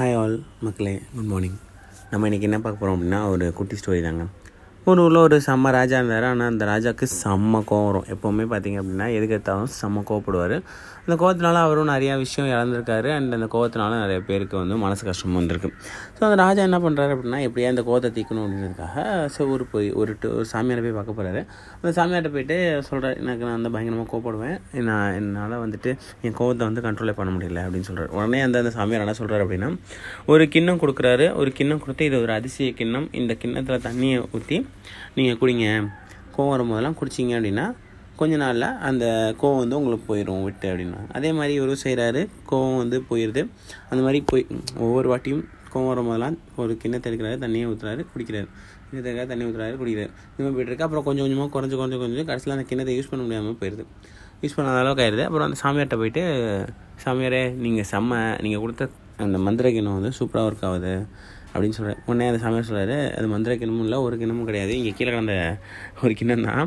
Hi all மக்களே. Good morning நம்ம இன்றைக்கி என்ன பார்க்க போகிறோம் அப்படின்னா ஒரு குட்டி ஸ்டோரி தாங்க. ஒரு ஊரில் ஒரு செம்ம ராஜா இருந்தார். ஆனால் அந்த ராஜாவுக்கு செம்ம கோவம். வரும் எப்போவுமே பார்த்தீங்க அப்படின்னா எதுக்கு எடுத்தாலும் செம்ம கோவப்படுவார். அந்த கோவத்தினால அவரும் நிறையா விஷயம் இழந்திருக்காரு. அண்ட் அந்த கோவத்தினால நிறைய பேருக்கு வந்து மனசு கஷ்டம் வந்திருக்கு. ஸோ அந்த ராஜா என்ன பண்ணுறாரு அப்படின்னா எப்படியா அந்த கோவத்தை தீக்கணும் அப்படின்றதுக்காக ஸோ ஊர் போய் ஒரு டூ ஒரு சாமியாரை போய் பார்க்க போகிறாரு அந்த சாமியார்ட்ட போயிட்டு சொல்கிறார் எனக்கு நான் வந்து பயங்கரமாக கோவப்படுவேன். நான் என்னால் வந்துட்டு என் கோவத்தை வந்து கண்ட்ரோலே பண்ண முடியல அப்படின்னு சொல்கிறார் உடனே அந்த அந்த சாமியார் என்ன சொல்கிறார் அப்படின்னா ஒரு கிண்ணம் கொடுக்குறாரு. ஒரு கிண்ணம் கொடுத்து இது ஒரு அதிசய கிண்ணம். இந்த கிண்ணத்தில் தண்ணியை ஊற்றி நீங்கள் குடிங்க. கோவம் வரும்போதெல்லாம் குடிச்சிங்க அப்படின்னா கொஞ்ச நாளில் அந்த கோவம் வந்து உங்களுக்கு போயிடும் விட்டு அப்படின்னா. அதே மாதிரி இவரும் செய்கிறாரு கோவம் வந்து போயிடுது அந்த மாதிரி போய் ஒவ்வொரு வாட்டியும் கோவம் வரும்போதெல்லாம் ஒரு கிண்ணத்தை எடுக்கிறாரு தண்ணியை ஊற்றுறாரு குடிக்கிறாரு. கிண்ணத்தை தண்ணி ஊற்றுறாரு குடிக்கிறாரு. இந்த மாதிரி போயிட்டு இருக்கு. அப்புறம் கொஞ்சம் கொஞ்சமாக குறைஞ்சு குறைஞ்சு கொஞ்சம் கடைசியில் அந்த கிண்ணத்தை யூஸ் பண்ண முடியாமல் போயிடுது யூஸ் பண்ணாத அளவுக்கு ஆயிடுது அப்புறம் அந்த சாமியார்கிட்ட போயிட்டு சாமியாரே நீங்கள் செம்ம நீங்கள் கொடுத்த அந்த மந்திர கிணம் வந்து சூப்பராக ஒர்க் ஆகுது அப்படின்னு சொல்கிறார் உடனே அந்த சாமியார் சொல்கிறாரு அது மந்திர கிணமும் இல்லை ஒரு கிண்ணமும் கிடையாது. இங்கே கீழே கிடந்த ஒரு கிண்ணம் தான்.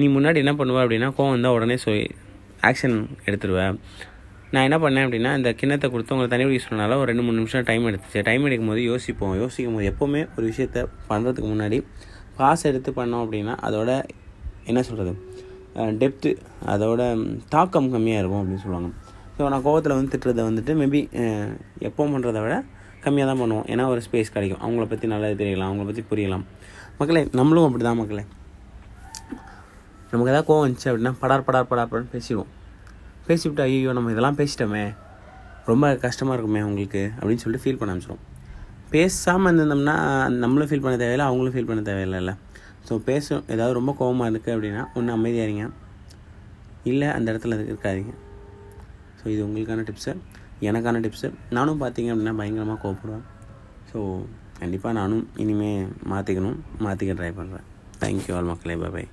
நீ முன்னாடி என்ன பண்ணுவ அப்படின்னா கோவம் வந்தால் உடனே சொல் ஆக்ஷன் எடுத்துருவேன் நான் என்ன பண்ணேன் அப்படின்னா இந்த கிண்ணத்தை கொடுத்து உங்களை தண்ணி யூஸ் பண்ணனால ஒரு ரெண்டு மூணு நிமிஷம் டைம் எடுத்துச்சு. டைம் எடுக்கும் போது யோசிப்போம். யோசிக்கும் போது எப்போவுமே ஒரு விஷயத்த பண்ணுறதுக்கு முன்னாடி பாஸ் எடுத்து பண்ணோம் அப்படின்னா அதோட என்ன சொல்கிறது டெப்த்து அதோட தாக்கம் கம்மியாக இருக்கும் அப்படின்னு சொல்லுவாங்க. ஸோ நான் கோவத்தில் வந்து திட்டுறதை வந்துட்டு மேபி எப்போ பண்ணுறதை விட கம்மியாக தான் பண்ணுவோம். ஏன்னா ஒரு ஸ்பேஸ் கிடைக்கும். அவங்கள பற்றி நல்லா தெரியலாம். அவங்கள பற்றி புரியலாம். மக்களே நம்மளும் அப்படி தான் மக்களே. நமக்கு எதாவது கோவம் வந்துச்சு அப்படின்னா படார் படார் படார் படார் பேசிடுவோம். பேசிவிட்டு ஐயோ நம்ம இதெல்லாம் பேசிட்டோமே. ரொம்ப கஷ்டமாக இருக்குமே உங்களுக்கு அப்படின்னு சொல்லிட்டு ஃபீல் பண்ண ஆரம்பிச்சிடும் பேசாமல் இருந்திருந்தோம்னா நம்மளும் ஃபீல் பண்ண தேவையில்லை அவங்களும் ஃபீல் பண்ண தேவையில்லைல்ல. ஸோ பேசும் ஏதாவது ரொம்ப கோவமாக இருக்குது அப்படின்னா ஒன்று அமைதியாக இருங்க. இல்லை அந்த இடத்துல இருக்காதீங்க. ஸோ இது உங்களுக்கான டிப்ஸு எனக்கான டிப்ஸு நானும் பார்த்தீங்க அப்படின்னா பயங்கரமாக கோப்பிடுவேன் ஸோ கண்டிப்பாக நானும் இனிமேல் மாற்றிக்கணும் மாற்றிக்க ட்ரை பண்ணுறேன் தேங்க்யூ ஆல் மக்களே. பாய்